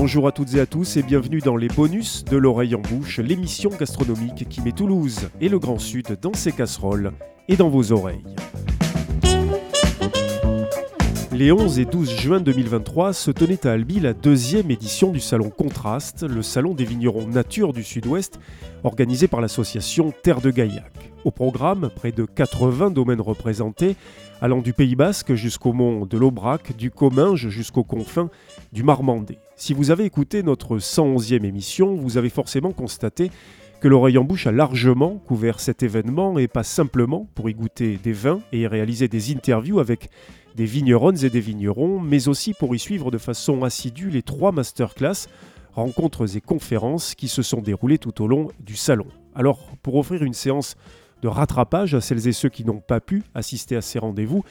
Bonjour à toutes et à tous et bienvenue dans les bonus de l'oreille en bouche, l'émission gastronomique qui met Toulouse et le Grand Sud dans ses casseroles et dans vos oreilles. Les 11 et 12 juin 2023 se tenait à Albi la deuxième édition du Salon Contraste, le salon des vignerons nature du Sud-Ouest, organisé par l'association Terre de Gaillac. Au programme, près de 80 domaines représentés, allant du Pays Basque jusqu'au mont de l'Aubrac, du Comminges jusqu'aux confins du Marmandais. Si vous avez écouté notre 111e émission, vous avez forcément constaté que l'oreille en bouche a largement couvert cet événement et pas simplement pour y goûter des vins et y réaliser des interviews avec des vigneronnes et des vignerons, mais aussi pour y suivre de façon assidue les trois masterclass, rencontres et conférences qui se sont déroulées tout au long du salon. Alors, pour offrir une séance de rattrapage à celles et ceux qui n'ont pas pu assister à ces rendez-vous,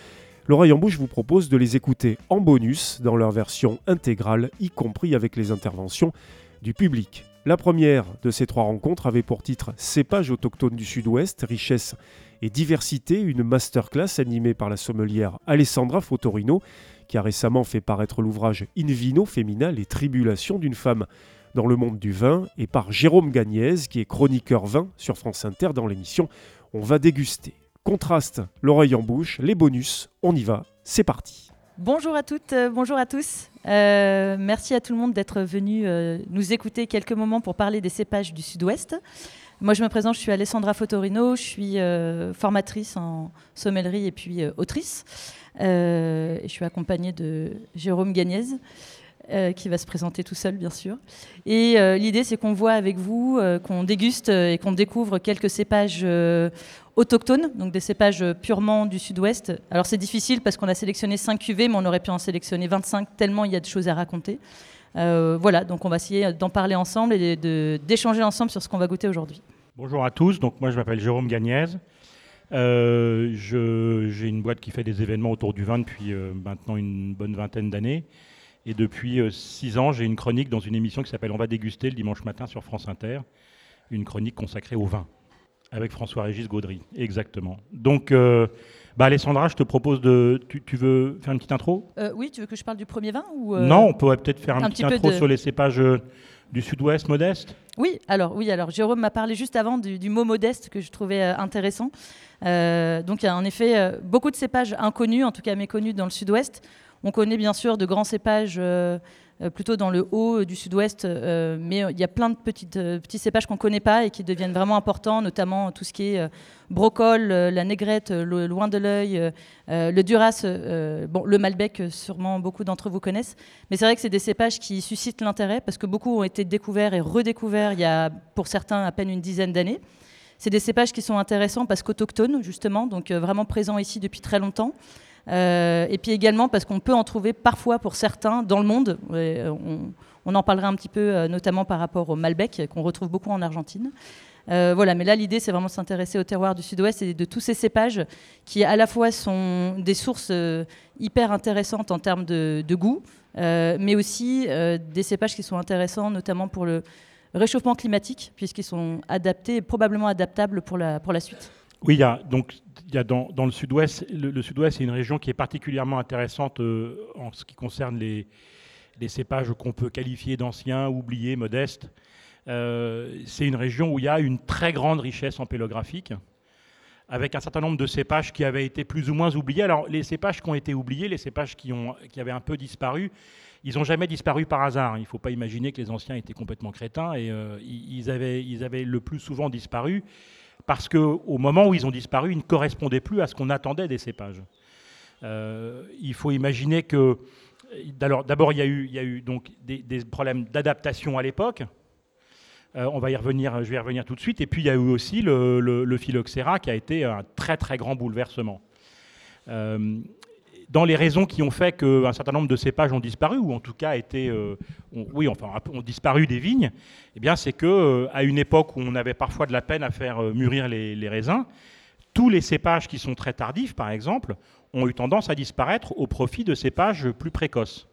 L'oreille en bouche vous propose de les écouter en bonus dans leur version intégrale, y compris avec les interventions du public. La première de ces trois rencontres avait pour titre Cépages autochtones du Sud-Ouest, richesse et diversité, une masterclass animée par la sommelière Alessandra Fotorino, qui a récemment fait paraître l'ouvrage In Vino Femina, les tribulations d'une femme dans le monde du vin, et par Jérôme Gagnez, qui est chroniqueur vin sur France Inter dans l'émission On va déguster. Contraste, l'oreille en bouche, les bonus, on y va, c'est parti. Bonjour à toutes, euh, bonjour à tous. Euh, merci à tout le monde d'être venu euh, nous écouter quelques moments pour parler des cépages du Sud-Ouest. Moi, je me présente, je suis Alessandra Fotorino, je suis formatrice en sommellerie et puis autrice. Je suis accompagnée de Jérôme Gagnez, qui va se présenter tout seul, bien sûr. Et l'idée, c'est qu'on voit avec vous, qu'on déguste et qu'on découvre quelques cépages autochtones, donc des cépages purement du sud-ouest. Alors c'est difficile parce qu'on a sélectionné 5 cuvées, mais on aurait pu en sélectionner 25 tellement il y a de choses à raconter. Euh, voilà, donc on va essayer d'en parler ensemble et d'échanger ensemble sur ce qu'on va goûter aujourd'hui. Bonjour à tous, donc moi je m'appelle Jérôme Gagnez. Euh, j'ai une boîte qui fait des événements autour du vin depuis euh, maintenant une bonne vingtaine d'années. Et depuis six ans, j'ai une chronique dans une émission qui s'appelle On va déguster le dimanche matin sur France Inter. Une chronique consacrée au vin, avec François-Régis Gaudry, exactement. Donc bah Alessandra, je te propose de. Tu, veux faire une petite intro? Euh, Oui, tu veux que je parle du premier vin ou euh, Non, on pourrait peut-être faire un, petit, intro sur les cépages euh, du sud-ouest modeste? Oui, alors oui, alors Jérôme m'a parlé juste avant du, mot modeste que je trouvais intéressant. donc il y a en effet beaucoup de cépages inconnus, en tout cas méconnus dans le sud-ouest. On connaît bien sûr de grands cépages euh, plutôt dans le haut euh, du sud-ouest, euh, mais il y a plein de petits cépages qu'on ne connaît pas et qui deviennent vraiment importants, notamment tout ce qui est brocol, la négrette, le loin de l'œil, le duras, bon, le malbec, sûrement beaucoup d'entre vous connaissent. Mais c'est vrai que c'est des cépages qui suscitent l'intérêt parce que beaucoup ont été découverts et redécouverts il y a pour certains à peine une dizaine d'années. C'est des cépages qui sont intéressants parce qu'autochtones, justement, donc vraiment présents ici depuis très longtemps. Euh, et puis également parce qu'on peut en trouver parfois pour certains dans le monde. Euh, on, en parlera un petit peu euh, notamment par rapport au Malbec qu'on retrouve beaucoup en Argentine. voilà, mais là l'idée c'est vraiment de s'intéresser au terroir du Sud-Ouest et de tous ces cépages qui à la fois sont des sources hyper intéressantes en termes de, goût, mais aussi des cépages qui sont intéressants notamment pour le réchauffement climatique puisqu'ils sont adaptés, probablement adaptables pour la, pour la suite. Oui, il y a donc il y a dans, le sud-ouest, le, sud-ouest, c'est une région qui est particulièrement intéressante euh, en ce qui concerne les, cépages qu'on peut qualifier d'anciens, oubliés, modestes. Euh, c'est une région où il y a une très grande richesse empélographique, avec un certain nombre de cépages qui avaient été plus ou moins oubliés. Alors, les cépages qui ont été oubliés, les cépages qui, ont, qui avaient un peu disparu, ils n'ont jamais disparu par hasard. Il ne faut pas imaginer que les anciens étaient complètement crétins et euh, ils, avaient, ils avaient le plus souvent disparu parce qu'au moment où ils ont disparu, ils ne correspondaient plus à ce qu'on attendait des cépages. Euh, il faut imaginer que, d'abord, il y a eu, il y a eu donc des, problèmes d'adaptation à l'époque. Euh, on va y revenir, je vais y revenir tout de suite. Et puis il y a eu aussi le, phylloxéra qui a été un très très grand bouleversement. Euh, dans les raisons qui ont fait qu'un certain nombre de cépages ont disparu, ou en tout cas été, euh, ont, oui, enfin, disparu des vignes, eh bien, c'est que euh, à une époque où on avait parfois de la peine à faire euh, mûrir les, raisins, tous les cépages qui sont très tardifs, par exemple, ont eu tendance à disparaître au profit de cépages plus précoces.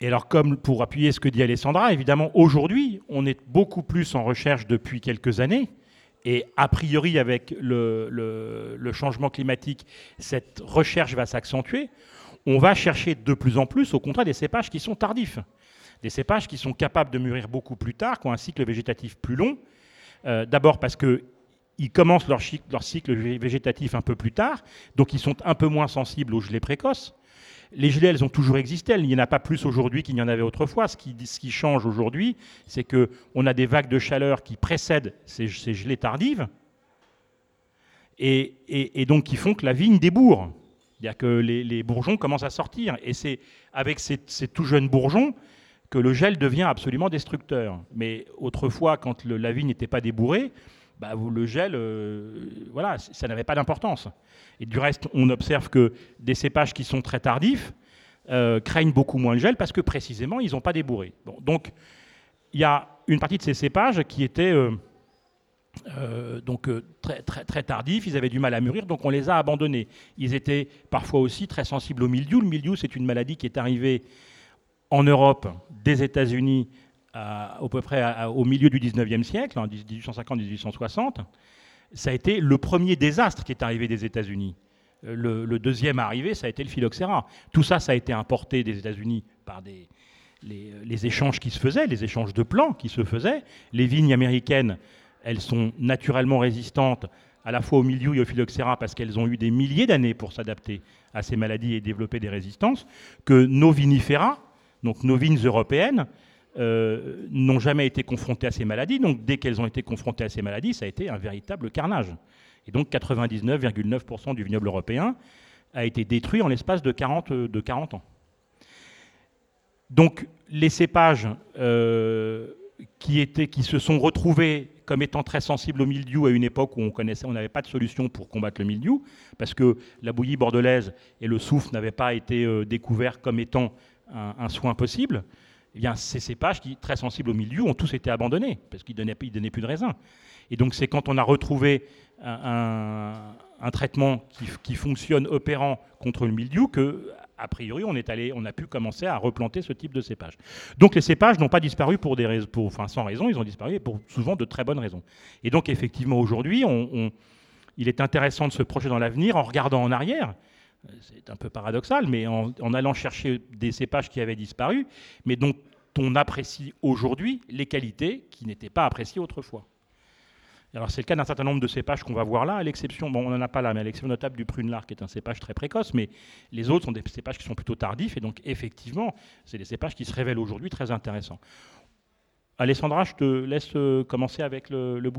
Et alors, comme pour appuyer ce que dit Alessandra, évidemment, aujourd'hui, on est beaucoup plus en recherche depuis quelques années et a priori, avec le, changement climatique, cette recherche va s'accentuer. On va chercher de plus en plus, au contraire, des cépages qui sont tardifs. des cépages qui sont capables de mûrir beaucoup plus tard, qui ont un cycle végétatif plus long. Euh, d'abord parce qu'ils commencent leur, leur, cycle végétatif un peu plus tard, donc ils sont un peu moins sensibles aux gelées précoces. Les gelées, elles ont toujours existé, il n'y en a pas plus aujourd'hui qu'il n'y en avait autrefois. Ce qui, change aujourd'hui, c'est qu'on a des vagues de chaleur qui précèdent ces, gelées tardives, et, donc qui font que la vigne débourre. C'est-à-dire que les, bourgeons commencent à sortir. Et c'est avec ces, tout jeunes bourgeons que le gel devient absolument destructeur. Mais autrefois, quand la vigne n'était pas débourrée, bah, le gel, euh, voilà, ça n'avait pas d'importance. Et du reste, on observe que des cépages qui sont très tardifs euh, craignent beaucoup moins le gel parce que précisément, ils n'ont pas débourré. donc, il y a une partie de ces cépages qui étaient euh, donc très, très, très tardifs, ils avaient du mal à mûrir, donc on les a abandonnés. Ils étaient parfois aussi très sensibles au mildiou. Le mildiou, c'est une maladie qui est arrivée en Europe, des États-Unis, à, peu près au milieu du 19e siècle, en 1850-1860, ça a été le premier désastre qui est arrivé des États-Unis. Euh, le, deuxième arrivé, ça a été le phylloxéra. Tout ça, ça a été importé des États-Unis par des, les, échanges qui se faisaient, les échanges de plants qui se faisaient. Les vignes américaines, elles sont naturellement résistantes à la fois au milieu et au phylloxéra parce qu'elles ont eu des milliers d'années pour s'adapter à ces maladies et développer des résistances, que nos vinifera, donc nos vignes européennes, euh, n'ont jamais été confrontées à ces maladies. Donc dès qu'elles ont été confrontées à ces maladies, ça a été un véritable carnage. Et donc 99,9% du vignoble européen a été détruit en l'espace de 40, de 40 ans. Donc les cépages euh, qui, se sont retrouvés comme étant très sensibles au mildiou à une époque où on connaissait, on n'avait pas de solution pour combattre le mildiou, parce que la bouillie bordelaise et le soufre n'avaient pas été euh, découverts comme étant un soin possible eh bien, ces cépages qui, très sensibles au milieu, ont tous été abandonnés, parce qu'ils ne donnaient, plus de raisin. Et donc, c'est quand on a retrouvé un, traitement qui, fonctionne opérant contre le mildiou que, a priori, on, est allé, on a pu commencer à replanter ce type de cépages. Donc, les cépages n'ont pas disparu pour sans raison, ils ont disparu pour souvent de très bonnes raisons. Et donc, effectivement, aujourd'hui, il est intéressant de se projeter dans l'avenir en regardant en arrière c'est un peu paradoxal, mais en, allant chercher des cépages qui avaient disparu, mais dont on apprécie aujourd'hui les qualités qui n'étaient pas appréciées autrefois. C'est le cas d'un certain nombre de cépages qu'on va voir là, à l'exception, bon on n'en a pas là, mais à l'exception notable du prune-lard qui est un cépage très précoce, mais les autres sont des cépages qui sont plutôt tardifs, et donc effectivement, c'est des cépages qui se révèlent aujourd'hui très intéressants. Alessandra, je te laisse euh, commencer avec le, le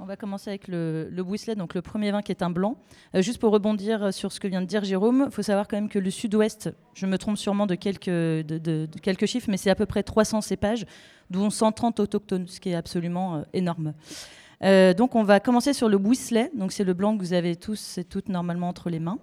on va commencer avec le, le donc le premier vin qui est un blanc. Euh, juste pour rebondir sur ce que vient de dire Jérôme, il faut savoir quand même que le sud-ouest, je me trompe sûrement de quelques, chiffres, mais c'est à peu près 300 cépages, dont 130 autochtones, ce qui est absolument euh, énorme. donc on va commencer sur le Bouisselet, donc c'est le blanc que vous avez tous et toutes normalement entre les mains.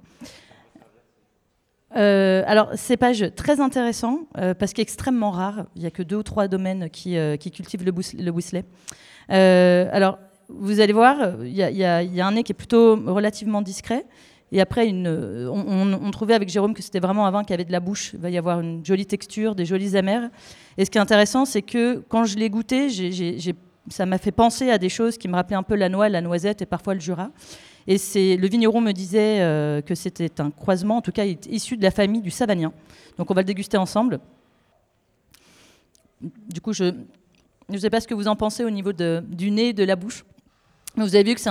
Euh, alors, cépage très intéressant euh, parce qu'extrêmement rare. Il n'y a que deux ou trois domaines qui, euh, cultivent le, le alors, vous allez voir, il y, a un nez qui est plutôt relativement discret. Et après, on, trouvait avec Jérôme que c'était vraiment un vin qui avait de la bouche. Il va y avoir une jolie texture, des jolies amères. Et ce qui est intéressant, c'est que quand je l'ai goûté, ça m'a fait penser à des choses qui me rappelaient un peu la noix, la noisette et parfois le Jura. Et le vigneron me disait euh, que c'était un croisement, en tout cas issu de la famille du Savagnin. Donc on va le déguster ensemble. Du coup, je ne sais pas ce que vous en pensez au niveau du nez, de la bouche. vous avez vu que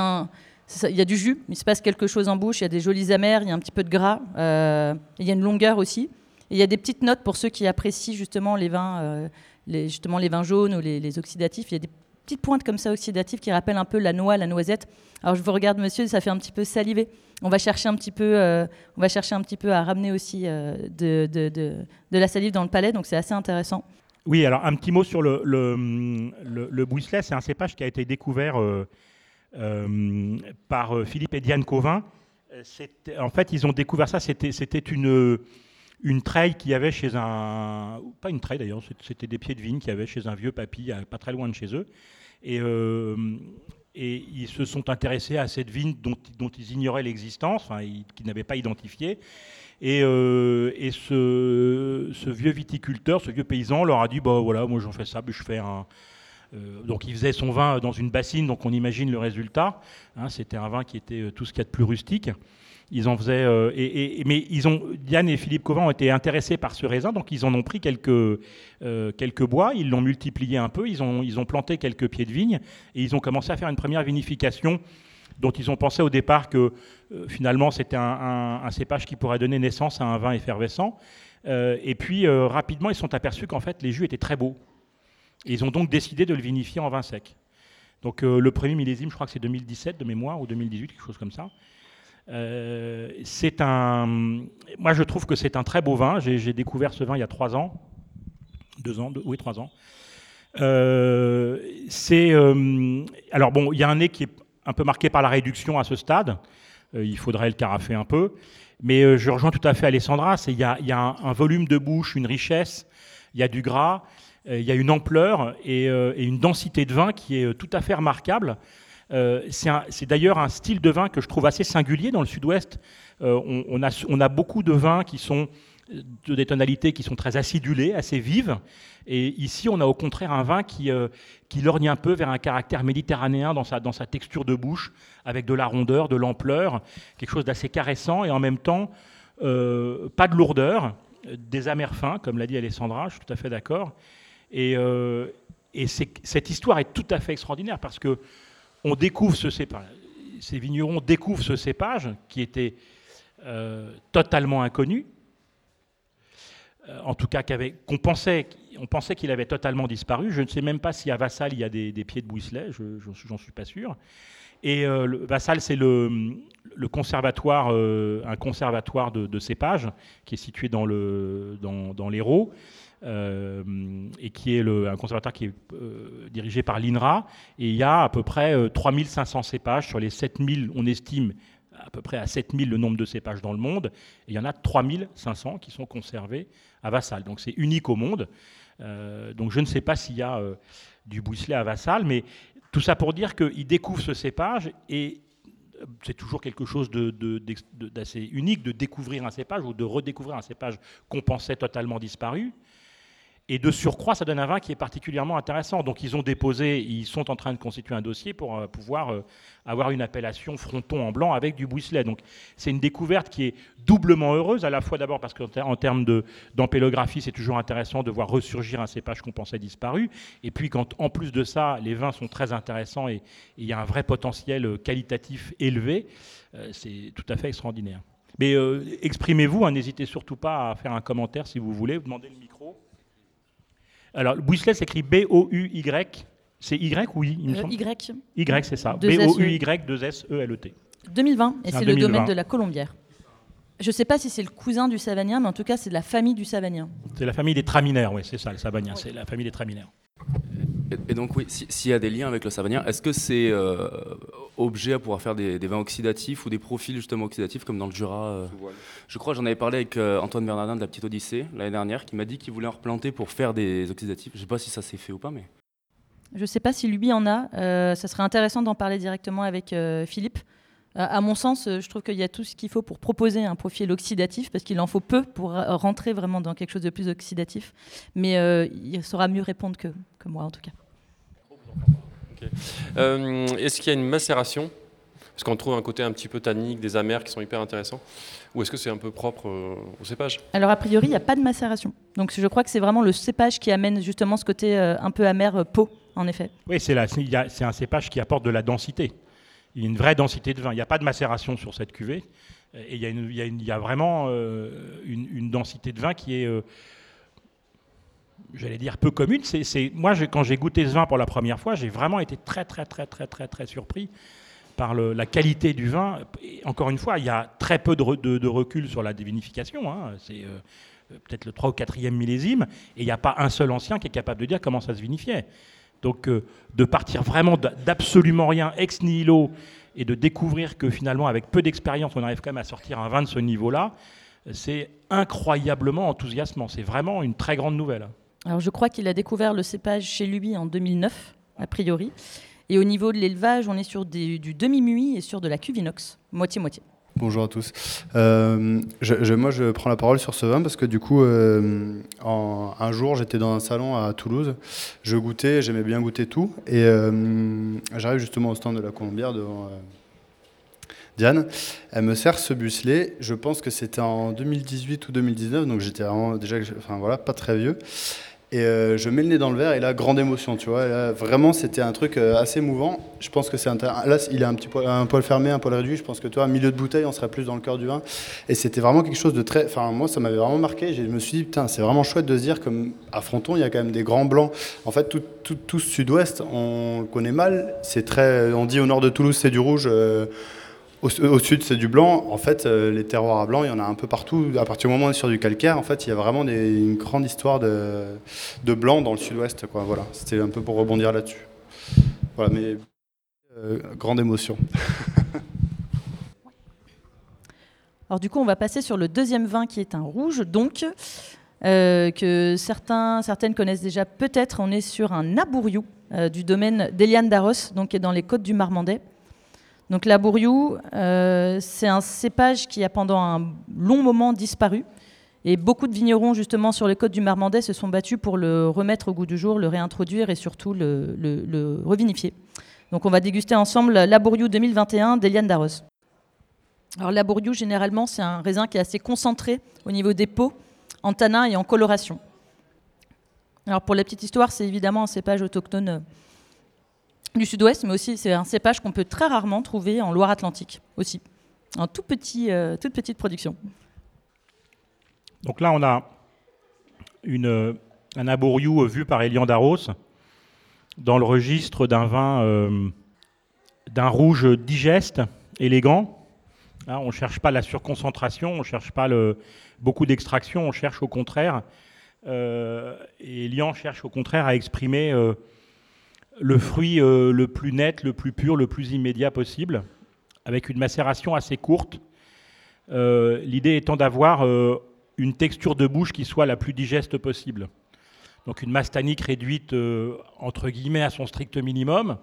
il y a du jus, il se passe quelque chose en bouche, il y a des jolies amères, il y a un petit peu de gras, euh, il y a une longueur aussi. Et il y a des petites notes pour ceux qui apprécient justement les vins, euh, jaunes ou les, les, oxydatifs. Il y a des petites pointes comme ça oxydatives qui rappellent un peu la noix, la noisette. Alors je vous regarde, monsieur, ça fait un petit peu saliver. On va chercher un petit peu, euh, on va chercher un petit peu à ramener aussi euh, de, de, de, la salive dans le palais, donc c'est assez intéressant. Oui, alors un petit mot sur le, le, le, C'est un cépage qui a été découvert euh, par Philippe et Diane Covin. En fait, ils ont découvert ça, c'était une, une treille qu'il y avait chez un. Pas une treille d'ailleurs, c'était des pieds de vigne qu'il y avait chez un vieux papy, pas très loin de chez eux. Et, euh, et ils se sont intéressés à cette vigne dont, ils ignoraient l'existence, enfin, qu'ils n'avaient pas identifiée. Et, euh, ce, vieux viticulteur, ce vieux paysan leur a dit bah voilà, moi j'en fais ça, je fais un. Euh, donc il faisait son vin dans une bassine, donc on imagine le résultat. Hein, C'était un vin qui était tout ce qu'il y a de plus rustique. Ils en faisaient, et, mais Diane et Philippe Covent ont été intéressés par ce raisin, donc ils en ont pris quelques, quelques bois, ils l'ont multiplié un peu, ils ont, ils ont planté quelques pieds de vigne, et ils ont commencé à faire une première vinification dont ils ont pensé au départ que finalement c'était un, un, cépage qui pourrait donner naissance à un vin effervescent. et puis rapidement, ils sont aperçus qu'en fait les jus étaient très beaux. Et ils ont donc décidé de le vinifier en vin sec. Donc le premier millésime, je crois que c'est 2017 de mémoire ou 2018, quelque chose comme ça. Euh, c'est un. Moi, je trouve que c'est un très beau vin. J'ai découvert ce vin il y a trois ans, deux ans, oui, trois ans. Euh, c'est. Euh, alors bon, il y a un nez qui est un peu marqué par la réduction à ce stade. il faudrait le carafer un peu. Mais je rejoins tout à fait Alessandra. Il y a, y a un, volume de bouche, une richesse, il y a du gras, il y a une ampleur et, et, une densité de vin qui est tout à fait remarquable. Euh, c'est d'ailleurs un style de vin que je trouve assez singulier dans le sud-ouest. Euh, on, a, beaucoup de vins qui sont de des tonalités qui sont très acidulées, assez vives. Et ici, on a au contraire un vin qui, euh, qui lorgne un peu vers un caractère méditerranéen dans sa, texture de bouche, avec de la rondeur, de l'ampleur, quelque chose d'assez caressant et en même temps pas de lourdeur, des amers fins, comme l'a dit Alessandra, je suis tout à fait d'accord. Et cette histoire est tout à fait extraordinaire parce que on découvre ce cépage, ces vignerons découvrent ce cépage qui était euh, totalement inconnu, euh, en tout cas qu'on pensait, on pensait qu'il avait totalement disparu. Je ne sais même pas si à Vassal il y a des, pieds de Bouisselet, j'en suis pas sûr. Et euh, Vassal, c'est le, conservatoire, un conservatoire de, cépages qui est situé dans l'Hérault. Euh, et qui est un conservatoire qui est euh, dirigé par l'INRA. Et il y a à peu près 3500 euh, cépages sur les 7000, on estime à peu près à 7000 le nombre de cépages dans le monde. Il y en a 3500 qui sont conservés à Vassal. Donc c'est unique au monde. donc je ne sais pas s'il y a du Bouisselet à Vassal, mais tout ça pour dire qu'il découvre ce cépage et c'est toujours quelque chose d'assez unique de découvrir un cépage ou de redécouvrir un cépage qu'on pensait totalement disparu. Et de surcroît, ça donne un vin qui est particulièrement intéressant. Donc ils ont déposé, ils sont en train de constituer un dossier pour euh, pouvoir euh, avoir une appellation fronton en blanc avec du Bouisselet. Donc c'est une découverte qui est doublement heureuse, à la fois d'abord parce qu'en termes d'ampélographie, c'est toujours intéressant de voir ressurgir un cépage qu'on pensait disparu. Et puis quand en plus de ça, les vins sont très intéressants et il y a un vrai potentiel euh, qualitatif élevé, c'est tout à fait extraordinaire. Mais exprimez-vous, hein, n'hésitez surtout pas à faire un commentaire si vous voulez, vous demandez le micro. Alors, Bouisselet s'écrit B-O-U-Y. C'est Y ou I euh, Y. Y, c'est ça. B-O-U-Y, 2 S-E-L-E-T. 2020, et c'est le domaine de la Colombière. Je ne sais pas si c'est le cousin du Savagnin, mais en tout cas, c'est de la famille du Savagnin. C'est la famille des Traminaires, oui, c'est ça, le Savagnin, c'est la famille des Traminaires. Et, donc, oui, s'il y a des liens avec le Savagnin, est-ce que c'est euh, objet à pouvoir faire des, vins oxydatifs ou des profils justement oxydatifs comme dans le Jura euh Je crois, j'en avais parlé avec euh, Antoine Bernardin de la Petite Odyssée l'année dernière, qui m'a dit qu'il voulait en replanter pour faire des oxydatifs. Je ne sais pas si ça s'est fait ou pas, mais. Je ne sais pas si lui en a. ça serait intéressant d'en parler directement avec Philippe. À mon sens, je trouve qu'il y a tout ce qu'il faut pour proposer un profil oxydatif, parce qu'il en faut peu pour rentrer vraiment dans quelque chose de plus oxydatif. Mais il saura mieux répondre que, que moi, en tout cas. Euh, est-ce qu'il y a une macération? Parce qu'on trouve un côté un petit peu tannique, des amers qui sont hyper intéressants. Ou est-ce que c'est un peu propre euh, au cépage? Alors, a priori, il n'y a pas de macération. Donc, je crois que c'est vraiment le cépage qui amène justement ce côté euh, un peu amer peau, en effet. Oui, c'est un cépage qui apporte de la densité. Il y a une vraie densité de vin. Il n'y a pas de macération sur cette cuvée. Et il y a, vraiment une, une, densité de vin qui est j'allais dire peu commune. C'est, moi, quand j'ai goûté ce vin pour la première fois, j'ai vraiment été très, très, très, très, très, très surpris par la qualité du vin. encore une fois, il y a très peu de, recul sur la dévinification. Hein. C'est euh, peut-être le 3 ou 4e millésime, et il n'y a pas un seul ancien qui est capable de dire comment ça se vinifiait. Donc, euh, de partir vraiment d'absolument rien, ex nihilo, et de découvrir que finalement, avec peu d'expérience, on arrive quand même à sortir un vin de ce niveau-là, c'est incroyablement enthousiasmant. C'est vraiment une très grande nouvelle. Alors je crois qu'il a découvert le cépage chez lui en 2009, a priori. Et au niveau de l'élevage, on est sur du demi-muit et sur de la cuve inox, moitié-moitié. Bonjour à tous. Euh, moi, je prends la parole sur ce vin parce que du coup, euh, un jour, j'étais dans un salon à Toulouse. Je goûtais, j'aimais bien goûter tout. Et euh, j'arrive justement au stand de la Colombière devant, Diane. Elle me sert ce bucelet. Je pense que c'était en 2018 ou 2019, donc j'étais déjà, enfin voilà, pas très vieux. Et euh, je mets le nez dans le verre et là, grande émotion, tu vois. vraiment, c'était un truc euh, assez mouvant. Je pense que c'est là, il a un petit poil, un poil fermé, un poil réduit. Je pense que toi, milieu de bouteille, on serait plus dans le cœur du vin. Et c'était vraiment quelque chose de très. Enfin, moi, ça m'avait vraiment marqué. Je me suis dit, putain, c'est vraiment chouette de se dire, comme Fronton, il y a quand même des grands blancs. En fait, tout, tout, tout sud-ouest, on le connaît mal. C'est très. On dit au nord de Toulouse, c'est du rouge. Euh, au, sud, c'est du blanc. En fait, euh, les terroirs à blanc, il y en a un peu partout. À partir du moment où on est sur du calcaire, en fait, il y a vraiment une grande histoire de, blanc dans le sud-ouest. Voilà. C'était un peu pour rebondir là-dessus. Voilà, mais euh, grande émotion. Alors du coup, on va passer sur le deuxième vin qui est un rouge, donc euh, que certaines connaissent déjà peut-être. On est sur un Abouriou du domaine d'Eliane Darros, donc qui est dans les côtes du Marmandais. Donc la Bourriou, euh, c'est un cépage qui a pendant un long moment disparu. Et beaucoup de vignerons, justement, sur les côtes du Marmandais, se sont battus pour le remettre au goût du jour, le réintroduire et surtout le, revinifier. Donc on va déguster ensemble la Bourriou 2021 d'Eliane Darros. Alors la Bourriou, généralement, c'est un raisin qui est assez concentré au niveau des peaux, en tanin et en coloration. Alors pour la petite histoire, c'est évidemment un cépage autochtone du sud-ouest, mais aussi c'est un cépage qu'on peut très rarement trouver en Loire-Atlantique aussi, en euh, toute petite production. Donc là, on a euh, un aboriou vu par Elian Darros dans le registre d'un vin, euh, d'un rouge digeste, élégant. on ne cherche pas la surconcentration, on ne cherche pas beaucoup d'extraction, on cherche au contraire, et Elian cherche au contraire à exprimer le fruit euh, le plus net, le plus pur, le plus immédiat possible, avec une macération assez courte. Euh, l'idée étant d'avoir euh, une texture de bouche qui soit la plus digeste possible. Donc une masse réduite entre guillemets à son strict minimum.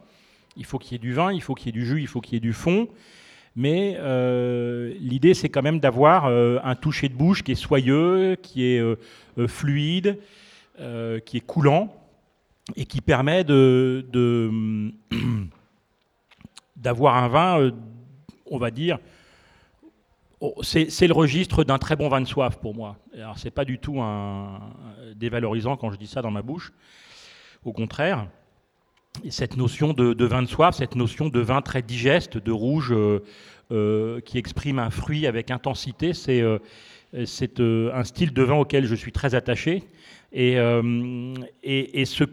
Il faut qu'il y ait du vin, il faut qu'il y ait du jus, il faut qu'il y ait du fond. Mais l'idée, c'est quand même d'avoir un toucher de bouche qui est soyeux, qui est fluide, qui est coulant et qui permet de, d'avoir un vin, euh, on va dire, oh, c'est, le registre d'un très bon vin de soif pour moi. Alors c'est pas du tout un, dévalorisant quand je dis ça dans ma bouche. Au contraire, cette notion de, vin de soif, cette notion de vin très digeste, de rouge, euh, euh, qui exprime un fruit avec intensité, c'est, c'est un style de vin auquel je suis très attaché. Et, et, et ce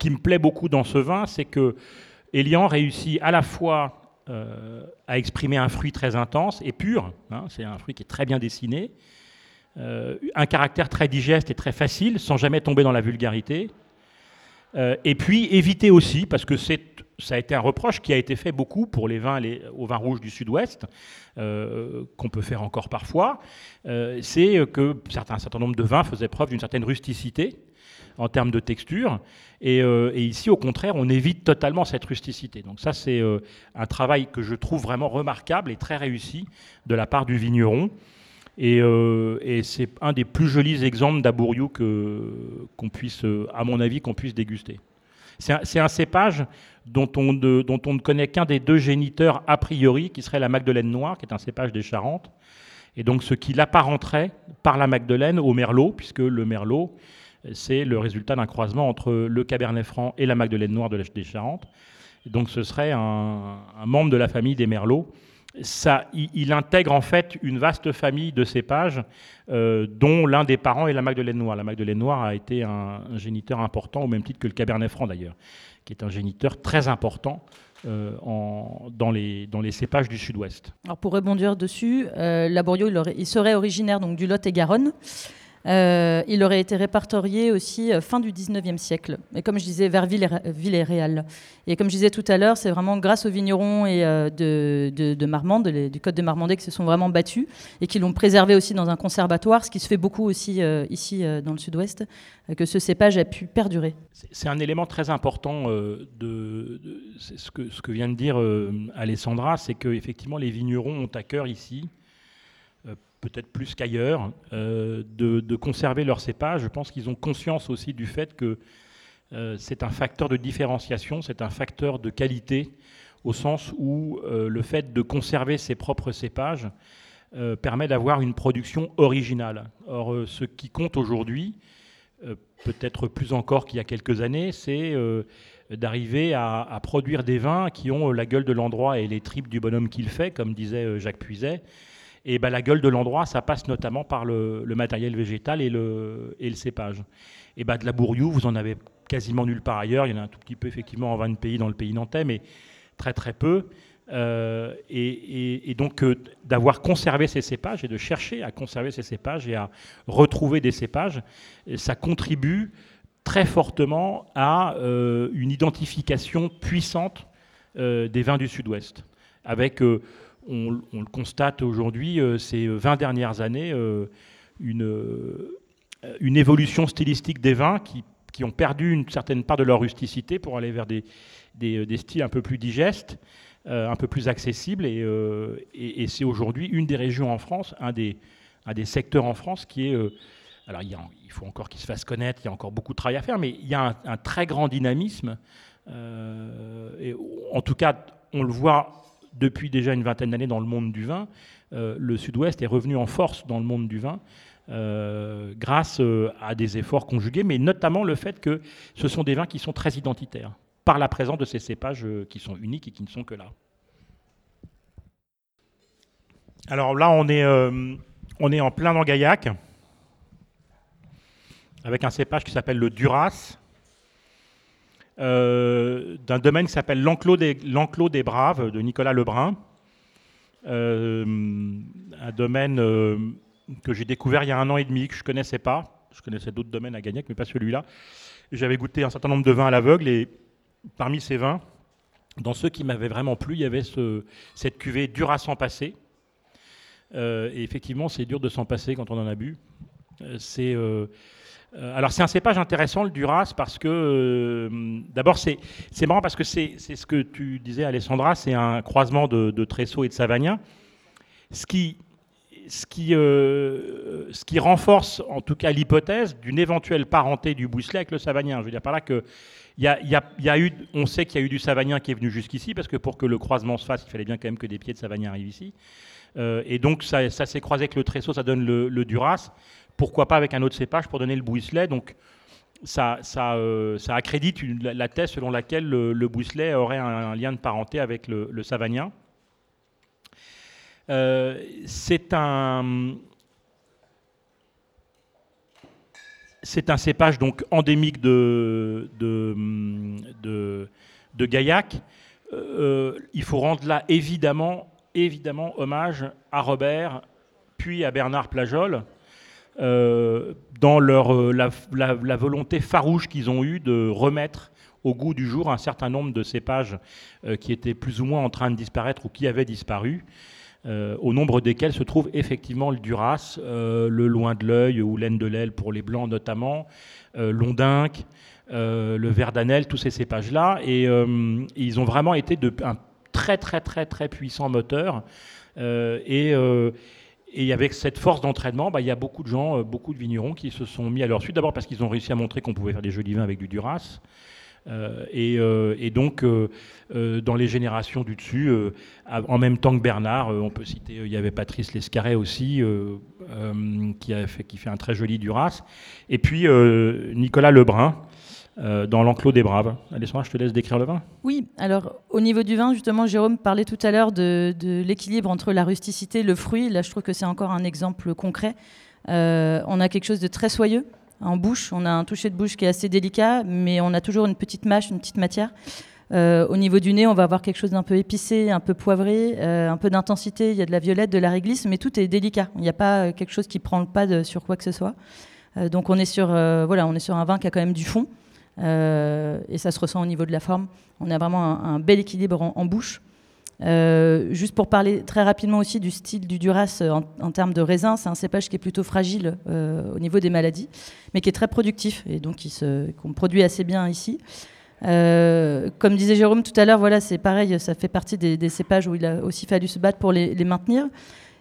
qui me plaît beaucoup dans ce vin, c'est que Elian réussit à la fois euh, à exprimer un fruit très intense et pur, hein, c'est un fruit qui est très bien dessiné, euh, un caractère très digeste et très facile, sans jamais tomber dans la vulgarité, euh, et puis éviter aussi, parce que ça a été un reproche qui a été fait beaucoup pour les vins les, aux vins rouges du sud-ouest, qu'on peut faire encore parfois, c'est que certains, un certain nombre de vins faisaient preuve d'une certaine rusticité, en termes de texture. Euh, et, ici, au contraire, on évite totalement cette rusticité. Donc ça, c'est euh, un travail que je trouve vraiment remarquable et très réussi de la part du vigneron. Et, euh, c'est un des plus jolis exemples d'abouriou qu'on puisse, à mon avis, qu'on puisse déguster. C'est un, cépage dont on, dont on ne connaît qu'un des deux géniteurs a priori, qui serait la Magdeleine noire, qui est un cépage des Charentes. Et donc ce qui l'apparenterait par la Magdeleine au Merlot, puisque le Merlot c'est le résultat d'un croisement entre le Cabernet Franc et la Magdeleine Noire de des Charentes. Donc ce serait un, membre de la famille des Merlots. Ça, il, intègre en fait une vaste famille de cépages, euh, dont l'un des parents est la Magdeleine Noire. La Magdeleine Noire a été un, géniteur important, au même titre que le Cabernet Franc d'ailleurs, qui est un géniteur très important euh, dans, les, dans les cépages du sud-ouest. Alors pour rebondir dessus, euh, Laborio, il, il, serait originaire donc, du Lot et Garonne. Euh, il aurait été répertorié aussi euh, fin du 19e siècle, et comme je disais, vers Villéréal. Et comme je disais tout à l'heure, c'est vraiment grâce aux vignerons et, euh, de, Marmande, du Côte de Marmandais, qui se sont vraiment battus et qui l'ont préservé aussi dans un conservatoire, ce qui se fait beaucoup aussi ici dans le sud-ouest, que ce cépage a pu perdurer. C'est un élément très important de, ce, que, ce, que, vient de dire Alessandra, c'est qu'effectivement les vignerons ont à cœur ici peut-être plus qu'ailleurs, euh, de, conserver leur cépage. Je pense qu'ils ont conscience aussi du fait que euh, c'est un facteur de différenciation, c'est un facteur de qualité au sens où le fait de conserver ses propres cépages permet d'avoir une production originale. Or, ce qui compte aujourd'hui, peut-être plus encore qu'il y a quelques années, c'est d'arriver à, produire des vins qui ont la gueule de l'endroit et les tripes du bonhomme qu'il fait, comme disait euh, Jacques Puiset. Et ben, la gueule de l'endroit, ça passe notamment par le, matériel végétal et le, cépage. Et ben, de la bourriou, vous en avez quasiment nulle part ailleurs. Il y en a un tout petit peu effectivement en 20 pays dans le pays nantais, mais très très peu. Euh, et, donc euh, d'avoir conservé ces cépages et de chercher à conserver ces cépages et à retrouver des cépages, ça contribue très fortement à euh, une identification puissante euh, des vins du Sud-Ouest. Avec, euh, on, le constate aujourd'hui, ces 20 dernières années, une, une évolution stylistique des vins qui, qui, ont perdu une certaine part de leur rusticité pour aller vers des, des, styles un peu plus digestes, un peu plus accessibles. Et, c'est aujourd'hui une des régions en France, un des, un des secteurs en France qui est alors il, faut encore qu'il se fasse connaître, il y a encore beaucoup de travail à faire, mais il y a un, très grand dynamisme. Euh, et en tout cas, on le voit depuis déjà une vingtaine d'années dans le monde du vin. Euh, le Sud-Ouest est revenu en force dans le monde du vin. Euh, grâce à des efforts conjugués, mais notamment le fait que ce sont des vins qui sont très identitaires, par la présence de ces cépages qui sont uniques et qui ne sont que là. Alors là, on est, en plein dans Gaillac avec un cépage qui s'appelle le Duras, euh, d'un domaine qui s'appelle l'Enclos des, Braves de Nicolas Lebrun. Euh, un domaine euh, que j'ai découvert il y a un an et demi, que je ne connaissais pas. Je connaissais d'autres domaines à Gagnac, mais pas celui-là. J'avais goûté un certain nombre de vins à l'aveugle et parmi ces vins, dans ceux qui m'avaient vraiment plu, il y avait ce, cette cuvée Duras sans passer. et effectivement, c'est dur de s'en passer quand on en a bu. C'est euh, alors c'est un cépage intéressant le Duras parce que euh, d'abord c'est marrant parce que c'est ce que tu disais Alessandra, c'est un croisement de, de et de Savagnin, ce qui ce qui, euh, ce qui renforce en tout cas l'hypothèse d'une éventuelle parenté du Bousselet avec le Savagnin. Je veux dire par là que y a, y, a, y a, eu, on sait qu'il y a eu du Savagnin qui est venu jusqu'ici parce que pour que le croisement se fasse, il fallait bien quand même que des pieds de Savagnin arrivent ici. et donc ça, ça s'est croisé avec le Tressau, ça donne le, le Duras pourquoi pas avec un autre cépage pour donner le bouisselet. Donc ça, euh, accrédite la, thèse selon laquelle le, le aurait un, lien de parenté avec le, le Savagnin. Euh, c'est un, cépage donc endémique de, Gaillac. Euh, il faut rendre là évidemment, évidemment hommage à Robert, puis à Bernard Plajol, dans leur, euh, la, volonté farouche qu'ils ont eue de remettre au goût du jour un certain nombre de cépages euh, qui étaient plus ou moins en train de disparaître ou qui avaient disparu. au nombre desquels se trouve effectivement le Duras, le Loin de l'œil ou Laine de l'aile pour les blancs notamment, l'Ondinque, le Verdanel, tous ces cépages-là. Et, ils ont vraiment été un très très très très puissant moteur. et et avec cette force d'entraînement, bah, il y a beaucoup de gens, euh, beaucoup de vignerons qui se sont mis à leur suite. D'abord parce qu'ils ont réussi à montrer qu'on pouvait faire des jolis vins avec du Duras. Euh, euh, et, donc, dans les générations du dessus, en même temps que Bernard, on peut citer, il y avait Patrice Lescaret aussi, qui, a fait, qui fait un très joli Duras. Et puis Nicolas Lebrun, euh, dans l'enclos des Braves. Alessandra, je te laisse décrire le vin. Oui, alors au niveau du vin, justement, Jérôme parlait tout à l'heure de, l'équilibre entre la rusticité et le fruit. Là, je trouve que c'est encore un exemple concret. Euh, on a quelque chose de très soyeux en bouche. On a un toucher de bouche qui est assez délicat, mais on a toujours une petite mâche, une petite matière. Euh, au niveau du nez, on va avoir quelque chose d'un peu épicé, un peu poivré, un peu d'intensité. Il y a de la violette, de la réglisse, mais tout est délicat. Il n'y a pas quelque chose qui prend le pas sur quoi que ce soit. donc on est sur, voilà, on est sur un vin qui a quand même du fond. Euh, et ça se ressent au niveau de la forme. On a vraiment un, bel équilibre en, bouche. Euh, juste pour parler très rapidement aussi du style du Duras en, termes de raisin, c'est un cépage qui est plutôt fragile euh, au niveau des maladies, mais qui est très productif et donc qu'on produit assez bien ici. comme disait Jérôme tout à l'heure, voilà, c'est pareil, ça fait partie des, cépages où il a aussi fallu se battre pour les, les, maintenir,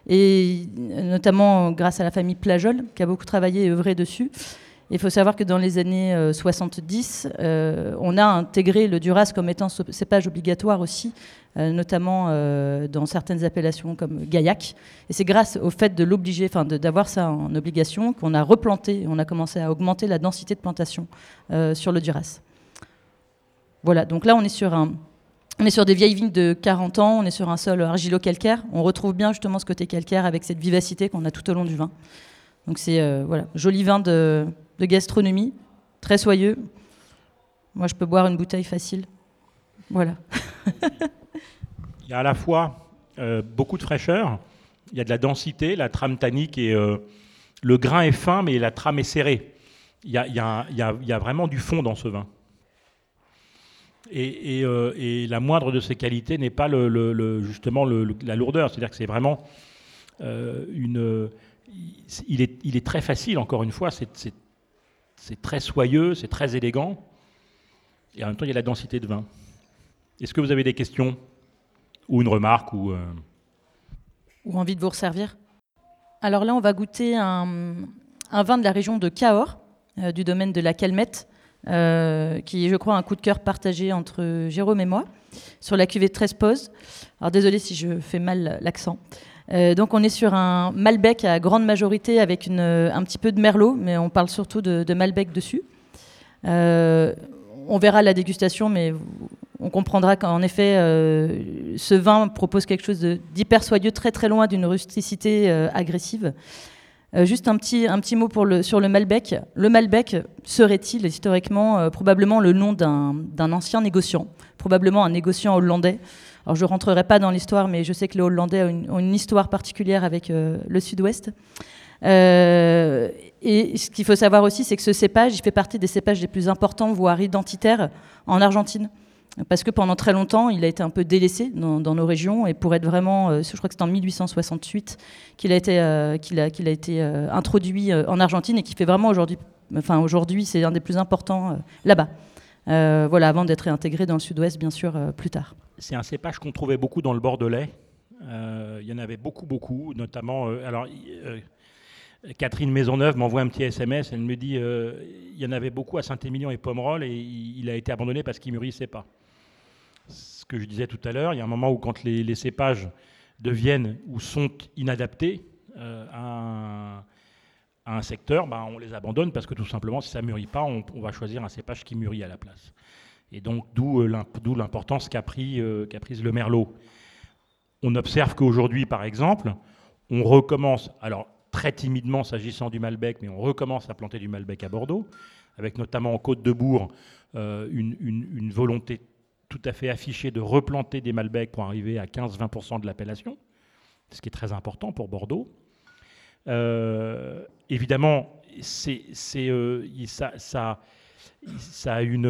et notamment grâce à la famille Plajol qui a beaucoup travaillé et œuvré dessus. Il faut savoir que dans les années 70, on a intégré le Duras comme étant cépage obligatoire aussi, notamment dans certaines appellations comme Gaillac. Et c'est grâce au fait de l'obliger, enfin d'avoir ça en obligation, qu'on a replanté, on a commencé à augmenter la densité de plantation sur le Duras. Voilà, donc là on est sur un, on est sur des vieilles vignes de 40 ans, on est sur un sol argilo-calcaire. On retrouve bien justement ce côté calcaire avec cette vivacité qu'on a tout au long du vin. Donc c'est euh, voilà, joli vin de, gastronomie, très soyeux. Moi, je peux boire une bouteille facile. Voilà. il y a à la fois euh, beaucoup de fraîcheur, il y a de la densité, la trame tannique et euh, le grain est fin, mais la trame est serrée. il y a vraiment du fond dans ce vin. Euh, et, la moindre de ces qualités n'est pas justement la lourdeur. C'est-à-dire que c'est vraiment euh, une. Il est, il est, très facile, encore une fois, c'est très soyeux, c'est très élégant. Et en même temps, il y a la densité de vin. Est-ce que vous avez des questions Ou une remarque ou, euh, envie de vous resservir? Alors là, on va goûter un, vin de la région de Cahors, du domaine de la Calmette. Euh, qui est, je crois, un coup de cœur partagé entre Jérôme et moi, sur la cuvée 13 poses. Alors désolé si je fais mal l'accent. Euh, donc on est sur un Malbec à grande majorité avec une, un petit peu de Merlot, mais on parle surtout de, Malbec dessus. Euh, on verra la dégustation, mais on comprendra qu'en effet, ce vin propose quelque chose d'hyper soyeux, très très loin d'une rusticité agressive. Euh, juste un petit, un petit mot sur le Malbec. Le Malbec serait-il historiquement euh, probablement le nom d'un ancien négociant, probablement un négociant hollandais. Alors je ne rentrerai pas dans l'histoire, mais je sais que les Hollandais ont une, histoire particulière avec euh, le Sud-Ouest. et ce qu'il faut savoir aussi, c'est que ce cépage, il fait partie des cépages les plus importants, voire identitaires, en Argentine parce que pendant très longtemps, il a été un peu délaissé dans, nos régions, et pour être vraiment, euh, je crois que c'est en 1868 qu'il a été, euh, qu'il a, été euh, introduit en Argentine, et qui fait vraiment aujourd'hui, enfin aujourd'hui, c'est un des plus importants là-bas. voilà, avant d'être intégré dans le sud-ouest, bien sûr, plus tard. C'est un cépage qu'on trouvait beaucoup dans le Bordelais. Il y en avait beaucoup, beaucoup, notamment. alors, Catherine Maisonneuve m'envoie un petit SMS. Elle me dit il y en avait beaucoup à Saint-Émilion et Pomerol, et il a été abandonné parce qu'il mûrissait pas ce que je disais tout à l'heure, il y a un moment où quand les, cépages deviennent ou sont inadaptés euh, à, un, secteur, ben, on les abandonne parce que tout simplement, si ça ne mûrit pas, on, va choisir un cépage qui mûrit à la place. Et donc, d'où euh, l'importance qu'a pris, euh, prise le merlot. On observe qu'aujourd'hui, par exemple, on recommence, alors très timidement s'agissant du Malbec, mais on recommence à planter du Malbec à Bordeaux, avec notamment en Côte de Bourg une, une, volonté tout à fait affiché de replanter des Malbecs pour arriver à 15-20% de l'appellation, ce qui est très important pour Bordeaux. Euh, évidemment, euh, ça, ça, a une,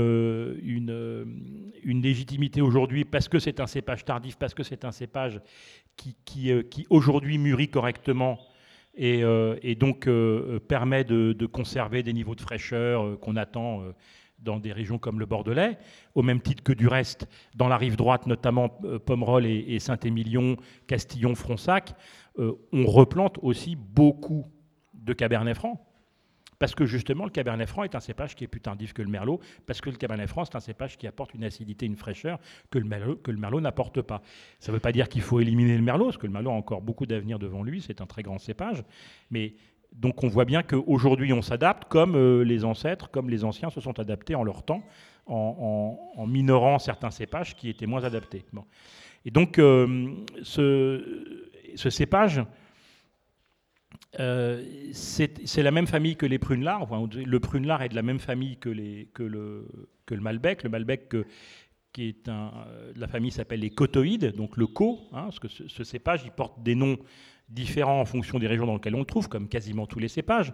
une, légitimité aujourd'hui parce que c'est un cépage tardif, parce que c'est un cépage qui, qui, euh, aujourd'hui mûrit correctement et, et donc permet de, conserver des niveaux de fraîcheur qu'on attend dans des régions comme le Bordelais, au même titre que du reste, dans la rive droite, notamment euh, Pomerol et, Saint-Émilion, Castillon, Fronsac, euh, on replante aussi beaucoup de Cabernet Franc. Parce que justement, le Cabernet Franc est un cépage qui est plus tardif que le Merlot, parce que le Cabernet Franc, c'est un cépage qui apporte une acidité, une fraîcheur que le Merlot, n'apporte pas. Ça ne veut pas dire qu'il faut éliminer le Merlot, parce que le Merlot a encore beaucoup d'avenir devant lui, c'est un très grand cépage, mais donc on voit bien qu'aujourd'hui on s'adapte comme euh, les ancêtres, comme les anciens se sont adaptés en leur temps, en, minorant certains cépages qui étaient moins adaptés. Et donc euh, ce, cépage, euh, c'est la même famille que les prunes-lard. le prune-lard est de la même famille que, le, Malbec. Le Malbec qui est un, la famille s'appelle les cotoïdes, donc le co, hein, parce que ce, cépage, il porte des noms différents en fonction des régions dans lesquelles on le trouve, comme quasiment tous les cépages.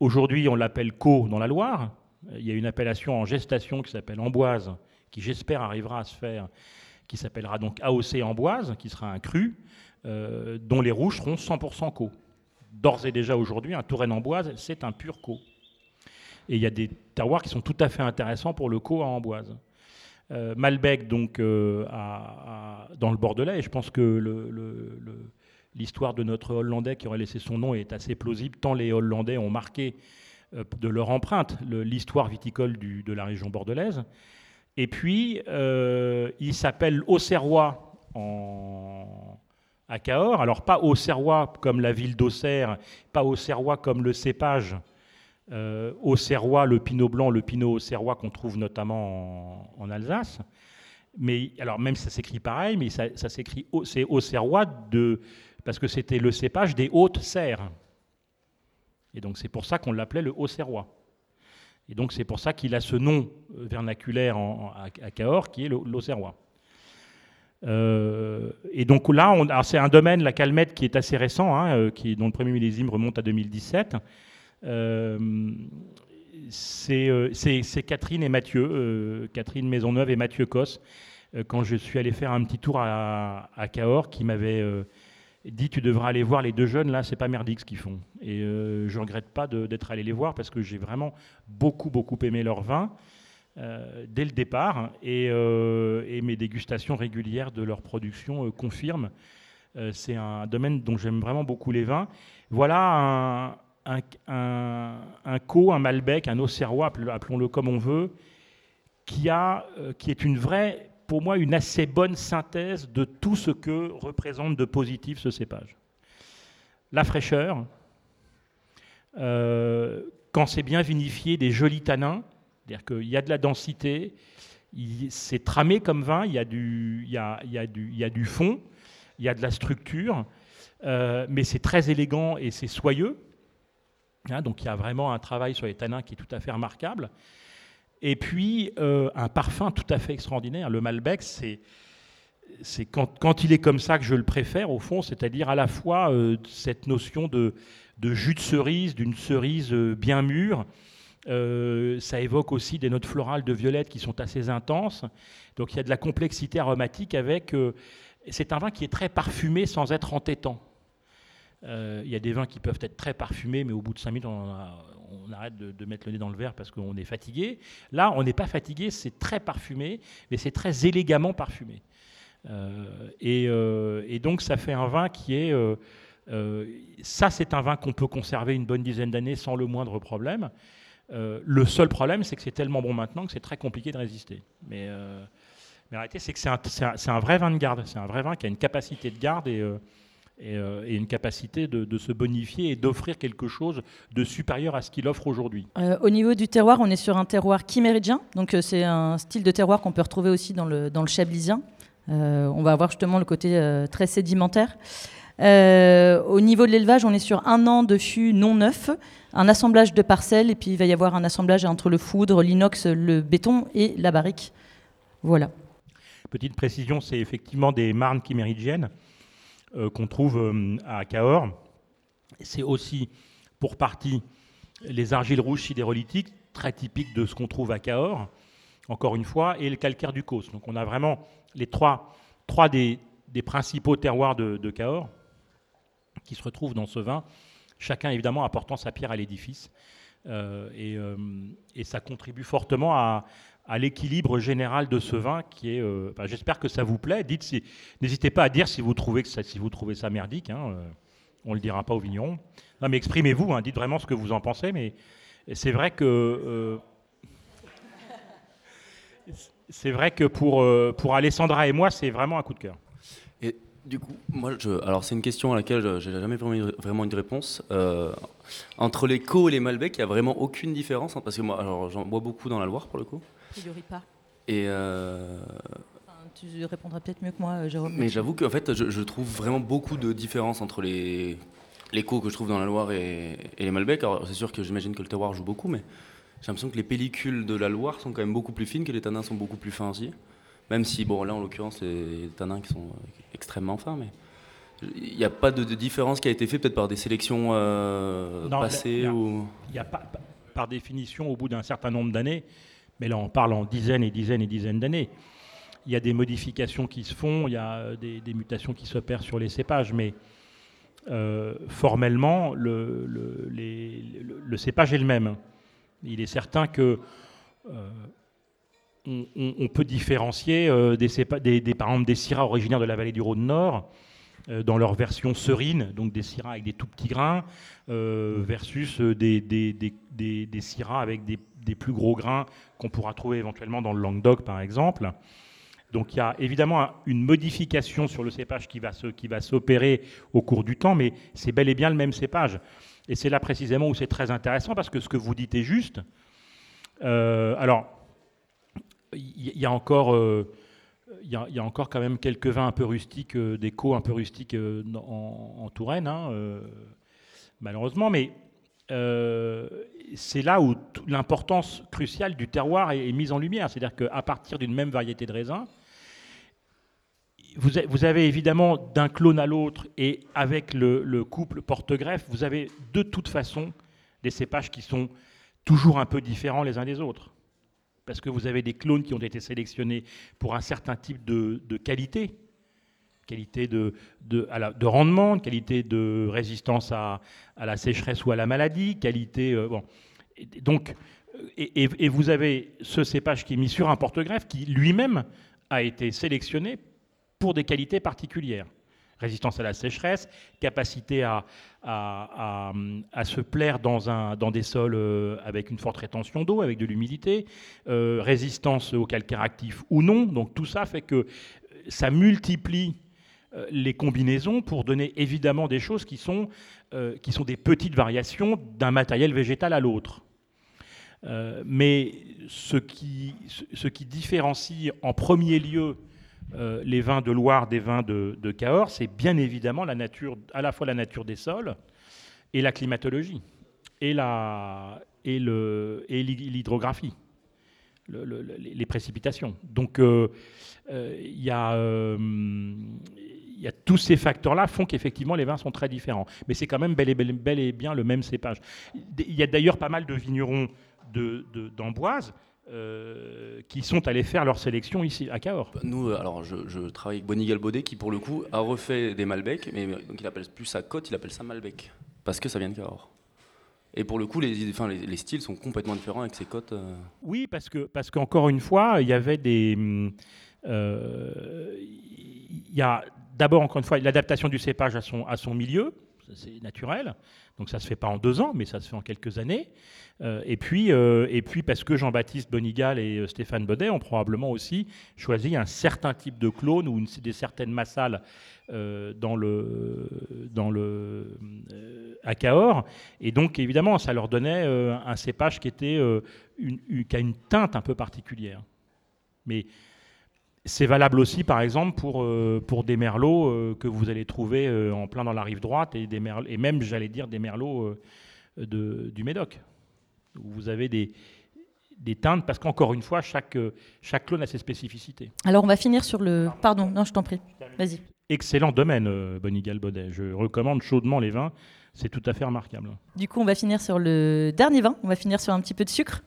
Aujourd'hui, on l'appelle co dans la Loire. Il y a une appellation en gestation qui s'appelle amboise, qui j'espère arrivera à se faire, qui s'appellera donc AOC amboise, qui sera un cru, euh, dont les rouges seront 100% co. D'ores et déjà aujourd'hui, un Touraine amboise, c'est un pur co. Et il y a des terroirs qui sont tout à fait intéressants pour le co à amboise. Euh, Malbec, donc, euh, dans le Bordelais, et je pense que l'histoire de notre Hollandais qui aurait laissé son nom est assez plausible, tant les Hollandais ont marqué de leur empreinte, l'histoire viticole de la région bordelaise. Et puis, il s'appelle Auxerrois en, à Cahors. Alors, pas Auxerrois comme la ville d'Auxerre, pas Auxerrois comme le cépage euh, Auxerrois, le pinot blanc, le pinot auxerrois qu'on trouve notamment en, Alsace. Mais alors même ça s'écrit pareil, mais ça, s'écrit c'est Auxerrois de parce que c'était le cépage des hautes serres. Et donc c'est pour ça qu'on l'appelait le Auxerrois. Et donc c'est pour ça qu'il a ce nom vernaculaire à, Cahors qui est l'Auxerrois. Euh, et donc là, c'est un domaine, la calmette, qui est assez récent, hein, euh, dont le premier millésime remonte à 2017. Euh, c'est Catherine et Mathieu, Catherine Maisonneuve et Mathieu Cos, quand je suis allé faire un petit tour à, à Cahors, qui m'avait dit tu devras aller voir les deux jeunes là, c'est pas merdique ce qu'ils font. Et je regrette pas d'être allé les voir parce que j'ai vraiment beaucoup beaucoup aimé leur vin. Euh, dès le départ euh, et, mes dégustations régulières de leur production euh, confirment. c'est un domaine dont j'aime vraiment beaucoup les vins. Voilà un, un, un, Co, un Malbec, un Auxerrois, appelons-le comme on veut, qui, a, qui est une vraie, pour moi, une assez bonne synthèse de tout ce que représente de positif ce cépage. La fraîcheur, quand c'est bien vinifié, des jolis tanins, c'est-à-dire qu'il y a de la densité, c'est tramé comme vin, il y, a du, fond, il y a de la structure, euh, mais c'est très élégant et c'est soyeux. Hein, donc il y a vraiment un travail sur les tanins qui est tout à fait remarquable. Et puis euh, un parfum tout à fait extraordinaire. Le Malbec, c'est quand, il est comme ça que je le préfère, au fond, c'est-à-dire à la fois euh, cette notion de, jus de cerise, d'une cerise bien mûre, euh, ça évoque aussi des notes florales de violette qui sont assez intenses. Donc il y a de la complexité aromatique avec. Euh, c'est un vin qui est très parfumé sans être entêtant. Euh, il y a des vins qui peuvent être très parfumés, mais au bout de 5 minutes, on, arrête de, mettre le nez dans le verre parce qu'on est fatigué. Là, on n'est pas fatigué, c'est très parfumé, mais c'est très élégamment parfumé. Et, et, donc, ça fait un vin qui est. ça, c'est un vin qu'on peut conserver une bonne dizaine d'années sans le moindre problème. Euh, le seul problème, c'est que c'est tellement bon maintenant que c'est très compliqué de résister. Mais, euh, la réalité, c'est que c'est un, vrai vin de garde. C'est un vrai vin qui a une capacité de garde et, euh, et, une capacité de, se bonifier et d'offrir quelque chose de supérieur à ce qu'il offre aujourd'hui. au niveau du terroir, on est sur un terroir chiméridien. Donc c'est un style de terroir qu'on peut retrouver aussi dans le, dans le chablisien. on va avoir justement le côté très sédimentaire. Au niveau de l'élevage, on est sur un an de fût non neuf un assemblage de parcelles, et puis il va y avoir un assemblage entre le foudre, l'inox, le béton et la barrique. Voilà. Petite précision, c'est effectivement des marnes chiméridiennes euh, qu'on trouve euh, à Cahors. C'est aussi pour partie les argiles rouges sidérolithiques, très typiques de ce qu'on trouve à Cahors, encore une fois, et le calcaire du Causse. Donc on a vraiment les trois, trois des, principaux terroirs de Cahors qui se retrouvent dans ce vin chacun évidemment apportant sa pierre à l'édifice. Euh, euh, et, ça contribue fortement à, l'équilibre général de ce vin qui est. Euh, j'espère que ça vous plaît. N'hésitez pas à dire si vous trouvez que ça, si vous trouvez ça merdique. Hein, on le dira pas au vigneron. Non, mais exprimez-vous. Hein, dites vraiment ce que vous en pensez. Mais c'est vrai que. c'est vrai que pour, pour Alessandra et moi, c'est vraiment un coup de cœur. Du coup, moi, je, alors c'est une question à laquelle je n'ai jamais vraiment, vraiment une réponse. Euh, entre les Co et les Malbec, il n'y a vraiment aucune différence hein, Parce que moi, alors, j'en bois beaucoup dans la Loire, pour le coup. Figurez pas. Et... Euh, tu répondras peut-être mieux que moi, euh, Jérôme. Mais j'avoue qu'en fait, je, trouve vraiment beaucoup de différences entre les, les Co que je trouve dans la Loire et, les Malbec. Alors, c'est sûr que j'imagine que le terroir joue beaucoup, mais j'ai l'impression que les pellicules de la Loire sont quand même beaucoup plus fines, que les tanins sont beaucoup plus fins aussi. Même si, bon, là, en l'occurrence, les tanins qui sont extrêmement fins, mais il n'y a pas de, différence qui a été faite peut-être par des sélections euh, passées ou... Il n'y a pas, par définition, au bout d'un certain nombre d'années, mais là, on parle en dizaines et dizaines et dizaines d'années, il y a des modifications qui se font, il y a des, mutations qui s'opèrent sur les cépages, mais euh, formellement, le, le, cépage est le même. Il est certain que euh, on, peut différencier euh, des, des, par exemple des syrahs originaires de la vallée du Rhône Nord dans leur version serine, donc des syrahs avec des tout petits grains, versus des, des, des, des, syrahs avec des, plus gros grains qu'on pourra trouver éventuellement dans le Languedoc, par exemple. Donc il y a évidemment une modification sur le cépage qui va, qui va s'opérer au cours du temps, mais c'est bel et bien le même cépage. Et c'est là précisément où c'est très intéressant, parce que ce que vous dites est juste. alors, il y, a encore il y, a encore quand même quelques vins un peu rustiques, euh, des un peu rustiques euh, en, Touraine, hein, euh, malheureusement, mais c'est là où l'importance cruciale du terroir est, mise en lumière. C'est-à-dire qu'à partir d'une même variété de raisin, vous, avez évidemment d'un clone à l'autre et avec le, le couple porte-greffe, vous avez de toute façon des cépages qui sont toujours un peu différents les uns des autres parce que vous avez des clones qui ont été sélectionnés pour un certain type de, qualité, qualité de, de, rendement, qualité de résistance à, la sécheresse ou à la maladie, qualité... Euh, donc, et, vous avez ce cépage qui est mis sur un porte-greffe qui lui-même a été sélectionné pour des qualités particulières résistance à la sécheresse, capacité à, à, se plaire dans, un, dans des sols euh, avec une forte rétention d'eau, avec de l'humidité, euh, résistance au calcaire actif ou non. Donc tout ça fait que ça multiplie euh, les combinaisons pour donner évidemment des choses qui sont, qui sont des petites variations d'un matériel végétal à l'autre. mais ce qui, ce qui différencie en premier lieu euh, les vins de Loire des vins de, Cahors, c'est bien évidemment la nature, à la fois la nature des sols et la climatologie et la et le et l'hydrographie, les précipitations. Donc euh, euh, il y a il y a tous ces facteurs-là font qu'effectivement les vins sont très différents. Mais c'est quand même bel et, bel et, bien le même cépage. Il y a d'ailleurs pas mal de vignerons d'Amboise euh, qui sont allés faire leur sélection ici à Cahors. Nous, euh, alors je, travaille avec Bonnie Galbaudet qui pour le coup a refait des Malbec, mais donc il appelle plus sa côte, il appelle ça Malbec parce que ça vient de Cahors. Et pour le coup, les, enfin, les, styles sont complètement différents avec ces côtes. Euh. Oui, parce que parce qu'encore une fois, il y avait des, il y a d'abord encore une fois l'adaptation du cépage à son à son milieu, c'est naturel. Donc ça se fait pas en deux ans, mais ça se fait en quelques années. Euh, et, puis, euh, et puis, parce que Jean-Baptiste Bonigal et euh, Stéphane Baudet ont probablement aussi choisi un certain type de clone ou des certaines massales dans le, dans le à Cahors. Et donc, évidemment, ça leur donnait un cépage qui, était, qui a une teinte un peu particulière. Mais c'est valable aussi, par exemple, pour, pour des merlots que vous allez trouver en plein dans la rive droite et, des et même, j'allais dire, des merlots de, du Médoc où vous avez des, des teintes, parce qu'encore une fois, chaque, chaque clone a ses spécificités. Alors on va finir sur le... Pardon, non, je t'en prie. Vas-y. Excellent domaine, euh, Bonigal Baudet. Je recommande chaudement les vins. C'est tout à fait remarquable. Du coup, on va finir sur le dernier vin. On va finir sur un petit peu de sucre.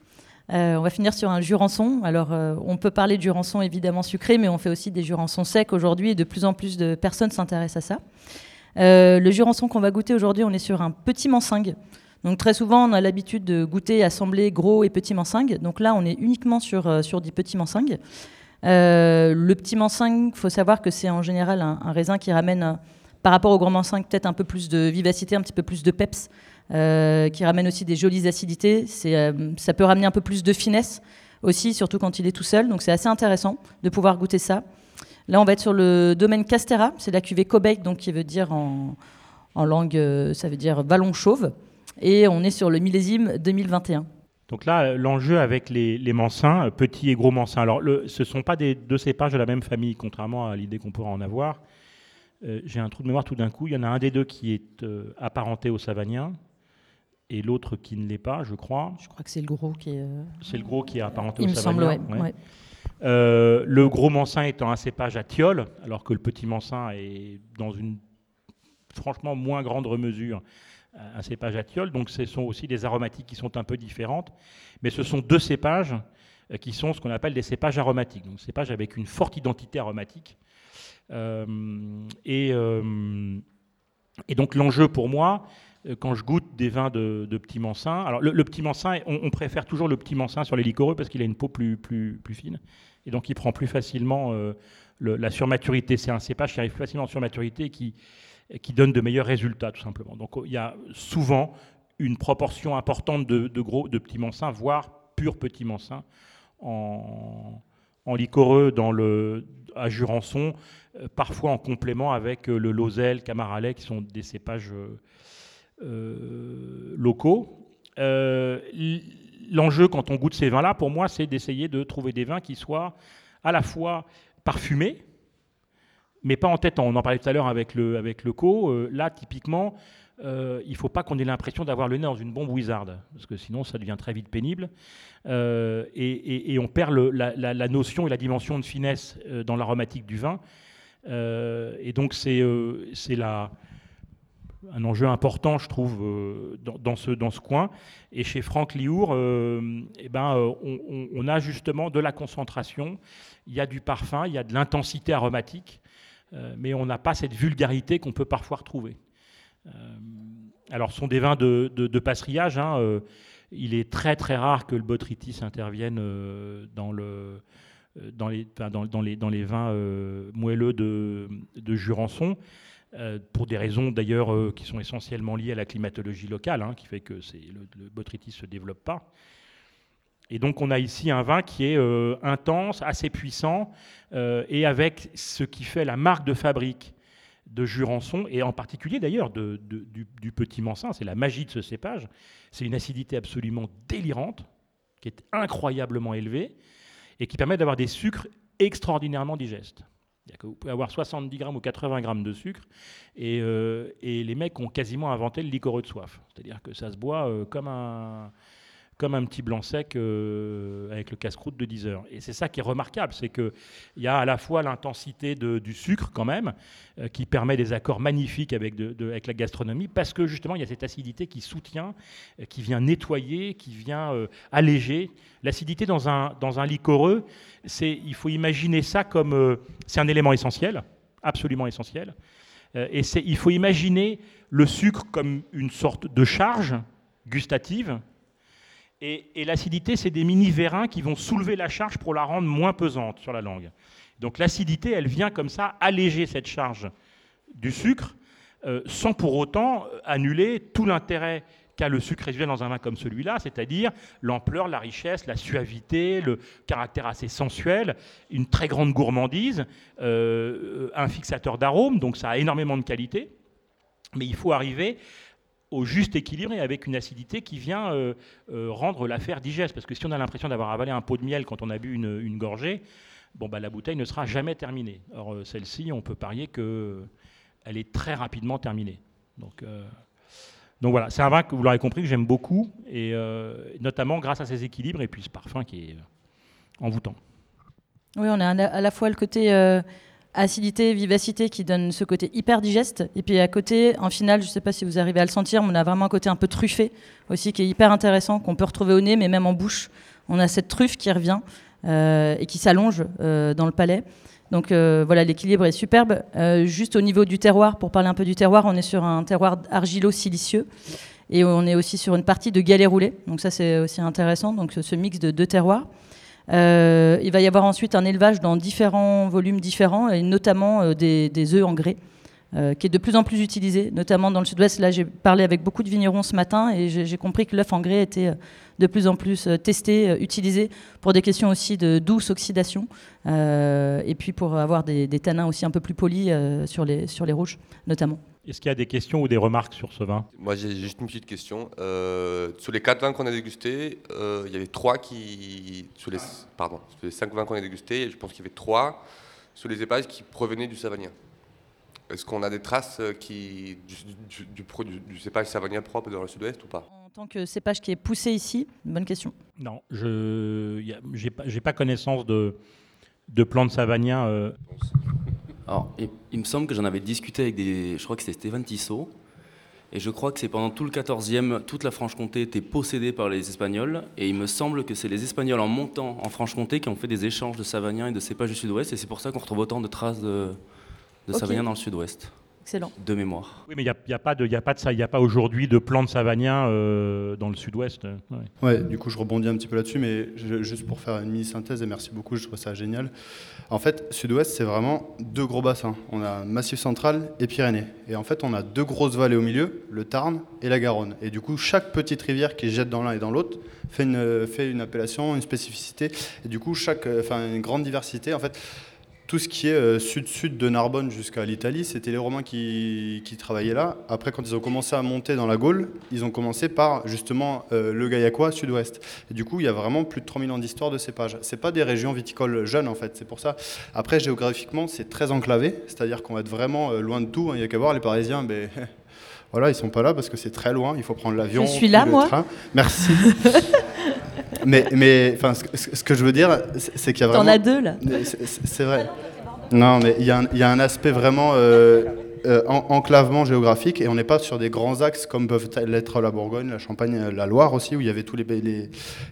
Euh, on va finir sur un jurançon. Alors, euh, on peut parler de jurançon évidemment sucré, mais on fait aussi des jurançons secs aujourd'hui et de plus en plus de personnes s'intéressent à ça. le jurançon qu'on va goûter aujourd'hui, on est sur un petit mansingue. Donc très souvent, on a l'habitude de goûter, assembler gros et petits mansingues. Donc là, on est uniquement sur, euh, sur des petits mansingues. Euh, le petit mansingue, il faut savoir que c'est en général un, raisin qui ramène, euh, par rapport au gros mansingue, peut-être un peu plus de vivacité, un petit peu plus de peps, qui ramène aussi des jolies acidités. ça peut ramener un peu plus de finesse aussi, surtout quand il est tout seul. Donc c'est assez intéressant de pouvoir goûter ça. Là, on va être sur le domaine Castera, c'est la cuvée Kobeck, donc qui veut dire en, langue, ça veut dire vallon chauve et on est sur le millésime 2021. Donc là, l'enjeu avec les, les mansins, euh, petits et gros mansins, alors ce ne sont pas des deux cépages de la même famille, contrairement à l'idée qu'on pourrait en avoir. Euh, j'ai un trou de mémoire tout d'un coup. Il y en a un des deux qui est euh, apparenté au savagnin et l'autre qui ne l'est pas, je crois. Je crois que c'est le gros qui est. C'est le gros qui est apparenté au savagnin. Il me semble, ouais. le gros mansin étant un cépage à tiol, alors que le petit mansin est dans une franchement moins grande mesure un cépage à Donc ce sont aussi des aromatiques qui sont un peu différentes. Mais ce sont deux cépages euh, qui sont ce qu'on appelle des cépages aromatiques. Donc cépages avec une forte identité aromatique. Euh, et, euh, et, donc l'enjeu pour moi, quand je goûte des vins de, petit mansin, alors le, petit mansin, on, préfère toujours le petit mansin sur les liquoreux parce qu'il a une peau plus, plus, plus fine. Et donc il prend plus facilement la surmaturité. C'est un cépage qui arrive facilement en surmaturité et qui, donne de meilleurs résultats, tout simplement. Donc il y a souvent une proportion importante de, gros, de petits mansins, voire purs petits mansins, en, en dans le, à Jurançon, euh, parfois en complément avec euh, le Lozelle, Camaralet, qui sont des cépages euh, locaux. L'enjeu quand on goûte ces vins-là, pour moi, c'est d'essayer de trouver des vins qui soient à la fois parfumés, mais pas en tête. On en parlait tout à l'heure avec le, avec co. là, typiquement, euh, il ne faut pas qu'on ait l'impression d'avoir le nez dans une bombe Wizard, parce que sinon ça devient très vite pénible. Euh, et, on perd la, notion et la dimension de finesse euh, dans l'aromatique du vin. et donc c'est un enjeu important, je trouve, dans, ce, dans ce coin. Et chez Franck Liour, eh ben, on, on, a justement de la concentration, il y a du parfum, il y a de l'intensité aromatique, mais on n'a pas cette vulgarité qu'on peut parfois retrouver. Euh, alors, ce sont des vins de, de, passeriage. Hein, euh, il est très très rare que le botrytis intervienne euh, dans, le, dans, les, vins moelleux de Jurançon. Pour des raisons d'ailleurs qui sont essentiellement liées à la climatologie locale, hein, qui fait que le, le botrytis ne se développe pas. Et donc on a ici un vin qui est intense, assez puissant, et avec ce qui fait la marque de fabrique de Jurançon, et en particulier d'ailleurs du, petit Mansin, c'est la magie de ce cépage. C'est une acidité absolument délirante, qui est incroyablement élevée, et qui permet d'avoir des sucres extraordinairement digestes. Vous pouvez avoir 70 grammes ou 80 grammes de sucre, euh, et, les mecs ont quasiment inventé le liquoreux de soif. C'est-à-dire que ça se boit euh, comme un comme un petit blanc sec euh, avec le casse-croûte de 10 heures. Et c'est ça qui est remarquable, c'est qu'il y a à la fois l'intensité du sucre quand même, euh, qui permet des accords magnifiques avec, la gastronomie, parce que justement il y a cette acidité qui soutient, euh, qui vient nettoyer, qui vient alléger. L'acidité dans un, dans un liquoreux, il faut imaginer ça comme... c'est un élément essentiel, absolument essentiel. et il faut imaginer le sucre comme une sorte de charge gustative et, l'acidité, c'est des mini-vérins qui vont soulever la charge pour la rendre moins pesante sur la langue. Donc l'acidité, elle vient comme ça alléger cette charge du sucre, euh, sans pour autant annuler tout l'intérêt qu'a le sucre résiduel dans un vin comme celui-là, c'est-à-dire l'ampleur, la richesse, la suavité, le caractère assez sensuel, une très grande gourmandise, euh, un fixateur d'arôme, donc ça a énormément de qualité. Mais il faut arriver au juste équilibre et avec une acidité qui vient euh, euh, rendre l'affaire digeste. Parce que si on a l'impression d'avoir avalé un pot de miel quand on a bu une, gorgée, bon, bah, la bouteille ne sera jamais terminée. Or, euh, celle-ci, on peut parier qu'elle est très rapidement terminée. Donc, donc voilà, c'est un vin que vous l'aurez compris que j'aime beaucoup, et notamment grâce à ses équilibres et puis ce parfum qui est envoûtant. Oui, on a à la fois le côté acidité, vivacité qui donne ce côté hyper digeste. Et puis à côté, en finale, je ne sais pas si vous arrivez à le sentir, mais on a vraiment un côté un peu truffé aussi qui est hyper intéressant, qu'on peut retrouver au nez, mais même en bouche. On a cette truffe qui revient euh, et qui s'allonge euh, dans le palais. Donc euh, voilà, l'équilibre est superbe. juste au niveau du terroir, pour parler un peu du terroir, on est sur un terroir argilo-silicieux. Et on est aussi sur une partie de galets roulés. Donc ça, c'est aussi intéressant. Donc ce mix de deux terroirs. Euh, il va y avoir ensuite un élevage dans différents volumes différents, et notamment euh, des, œufs en grès. Euh, qui est de plus en plus utilisé, notamment dans le sud-ouest. Là, j'ai parlé avec beaucoup de vignerons ce matin et j'ai compris que l'œuf en grès était de plus en plus testé, utilisé pour des questions aussi de douce oxydation et puis pour avoir des, des, tanins aussi un peu plus polis sur les rouges, notamment. Est-ce qu'il y a des questions ou des remarques sur ce vin? Moi, j'ai juste une petite question. Euh, sur les quatre vins qu'on a dégustés, euh, il y avait trois qui. Sur les, pardon, sur les cinq vins qu'on a dégustés, je pense qu'il y avait trois sur les épages qui provenaient du Savagnin. Est-ce qu'on a des traces euh, qui, du, du, du, cépage Savagnin propre dans le sud-ouest ou pas? En tant que cépage qui est poussé ici, bonne question. Non, je n'ai pas, pas, connaissance de, de plants de Savagnin. Alors, il, me semble que j'en avais discuté avec des. Je crois que c'était Stéphane Tissot. Et je crois que c'est pendant tout le 14e, toute la Franche-Comté était possédée par les Espagnols. Et il me semble que c'est les Espagnols en montant en Franche-Comté qui ont fait des échanges de Savagnin et de cépages du sud-ouest. Et c'est pour ça qu'on retrouve autant de traces de, de Savagnin dans le sud-ouest. Excellent. de mémoire. Oui, mais il n'y a, y a pas de, y a pas de ça. Il n'y a pas aujourd'hui de plan de savagnin euh, dans le sud-ouest. Ouais. Ouais, du coup, je rebondis un petit peu là-dessus, mais je- juste pour faire une mini-synthèse, et merci beaucoup, je trouve ça génial. En fait, Sud-Ouest, c'est vraiment deux gros bassins. On a Massif central et Pyrénées. Et en fait, on a deux grosses vallées au milieu, le Tarn et la Garonne. Et du coup, chaque petite rivière qui jette dans l'un et dans l'autre fait une, fait une appellation, une spécificité. Et du coup, chaque, enfin, une grande diversité. En fait, tout ce qui est euh, sud-sud de Narbonne jusqu'à l'Italie, c'était les Romains qui, travaillaient là. Après, quand ils ont commencé à monter dans la Gaule, ils ont commencé par justement euh, le Gaillacois sud-ouest. Du coup, il y a vraiment plus de 3000 ans d'histoire de cépages. C'est pas des régions viticoles jeunes en fait, c'est pour ça. Après, géographiquement, c'est très enclavé, c'est-à-dire qu'on va être vraiment euh, loin de tout. Il y a qu'à voir les Parisiens, ben, voilà, ils sont pas là parce que c'est très loin. Il faut prendre l'avion. Je suis là, le moi. train. Merci. mais, mais, enfin, ce, que- ce que je veux dire, c'est qu'il y a T'en vraiment. as deux là. C'est vrai. Non, mais il y, a un- il y a un aspect vraiment euh, euh, en- enclavement géographique et on n'est pas sur des grands axes comme peuvent l'être la Bourgogne, la Champagne, euh, la Loire aussi, où il y avait tous les,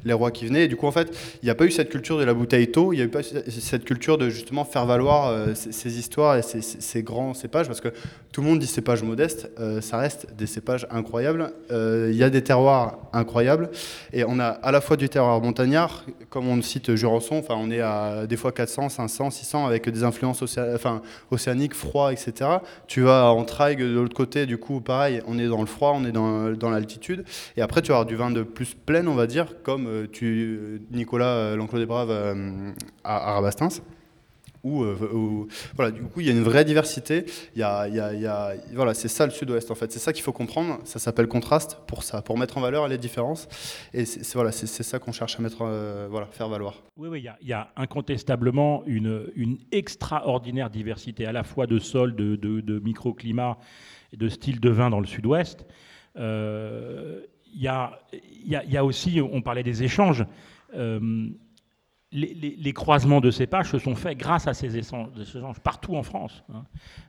les, rois qui venaient. Et du coup, en fait, il n'y a pas eu cette culture de la bouteille tôt, il n'y a eu pas cette culture de justement faire valoir euh, ces, histoires et ces, grands cépages, parce que tout le monde dit cépages modestes, ça reste des cépages incroyables. Il y a des terroirs incroyables et on a à la fois du terroir montagnard, comme on cite Jurançon, enfin on est à des fois 400, 500, 600 avec des influences océaniques, froid, etc. Tu vas en Traigues de l'autre côté, du coup pareil, on est dans le froid, on est dans, dans l'altitude. Et après tu vas avoir du vin de plus plein, on va dire, comme euh, tu, Nicolas euh, l'enclos des Braves euh, à, à Rabastens. Où, euh, voilà, du coup, il y a une vraie diversité. Il y a, voilà, c'est ça le Sud-Ouest en fait. C'est ça qu'il faut comprendre. Ça s'appelle contraste pour ça, pour mettre en valeur les différences. Et c'est voilà, c'est ça qu'on cherche à mettre, euh, voilà, faire valoir. Oui, oui, il y a- incontestablement une, extraordinaire diversité à la fois de sol, de, de, de microclimat et de style de vin dans le sud-ouest. Euh, Il y, a, il y a- aussi, on parlait des échanges, euh, les, croisements de cépages se sont faits grâce à ces échanges, ces partout en France. hein.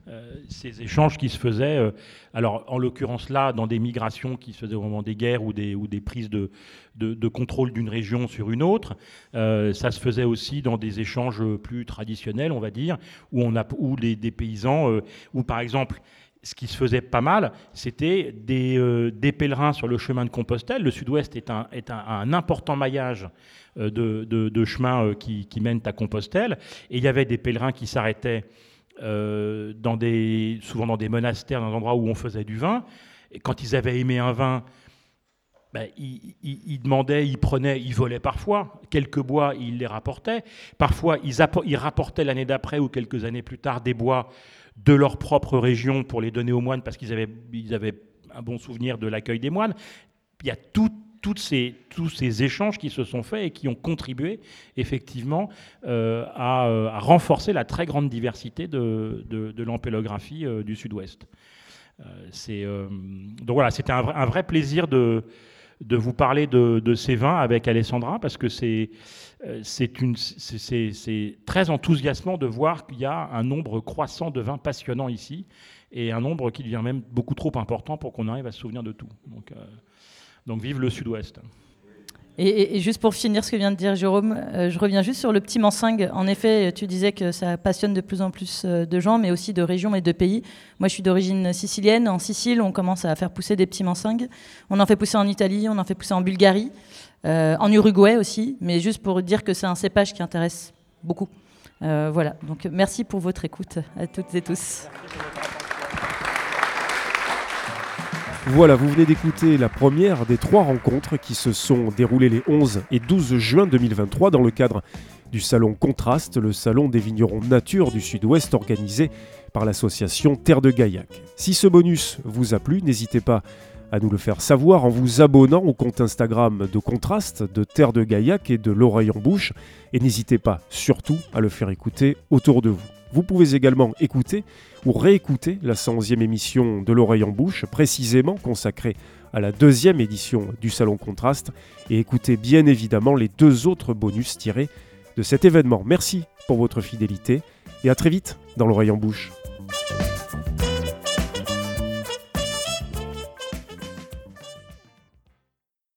Euh, ces échanges qui se faisaient, euh, alors en l'occurrence là, dans des migrations qui se faisaient au moment des guerres ou des, prises de, contrôle d'une région sur une autre, euh, ça se faisait aussi dans des échanges plus traditionnels, on va dire, où, on a, où les, des paysans, où par exemple, ce qui se faisait pas mal, c'était des, euh, des pèlerins sur le chemin de Compostelle. Le sud-ouest est un, important maillage euh, de, chemins euh, qui, mènent à Compostelle. Et il y avait des pèlerins qui s'arrêtaient souvent dans des monastères, dans des endroits où on faisait du vin. Et quand ils avaient aimé un vin, ben, ils, demandaient, ils prenaient, ils volaient parfois. Quelques bois, ils les rapportaient. Parfois, ils rapportaient l'année d'après ou quelques années plus tard des bois de leur propre région pour les donner aux moines parce qu'ils avaient, ils avaient un bon souvenir de l'accueil des moines. Il y a tout- toutes ces, tous ces échanges qui se sont faits et qui ont contribué effectivement euh, à, euh, à renforcer la très grande diversité de, de, l'ampélographie euh, du Sud-Ouest. Euh, donc voilà, c'était un, un vrai plaisir de, de vous parler de, ces vins avec Alessandra parce que c'est, euh, c'est, très enthousiasmant de voir qu'il y a un nombre croissant de vins passionnants ici et un nombre qui devient même beaucoup trop important pour qu'on arrive à se souvenir de tout. Donc, euh, donc vive le Sud-Ouest. Et, juste pour finir ce que vient de dire Jérôme, euh, je reviens juste sur le petit Mansingue. En effet, tu disais que ça passionne de plus en plus euh, de gens, mais aussi de régions et de pays. Moi, je suis d'origine sicilienne. En Sicile, on commence à faire pousser des petits Mansingues. On en fait pousser en Italie, on en fait pousser en Bulgarie, euh, en Uruguay aussi. Mais juste pour dire que c'est un cépage qui intéresse beaucoup. Voilà. Donc, merci pour votre écoute à toutes et tous. Voilà, vous venez d'écouter la première des trois rencontres qui se sont déroulées les 11 et 12 juin 2023 dans le cadre du salon Contraste, le salon des vignerons nature du Sud-Ouest organisé par l'association Terre de Gaillac. Si ce bonus vous a plu, n'hésitez pas à nous le faire savoir en vous abonnant au compte Instagram de Contraste, de Terre de Gaillac et de l'oreille en bouche. Et n'hésitez pas surtout à le faire écouter autour de vous. Vous pouvez également écouter ou réécouter la 111e émission de l'oreille en bouche, précisément consacrée à la deuxième édition du Salon Contraste, et écouter bien évidemment les deux autres bonus tirés de cet événement. Merci pour votre fidélité et à très vite dans l'oreille en bouche.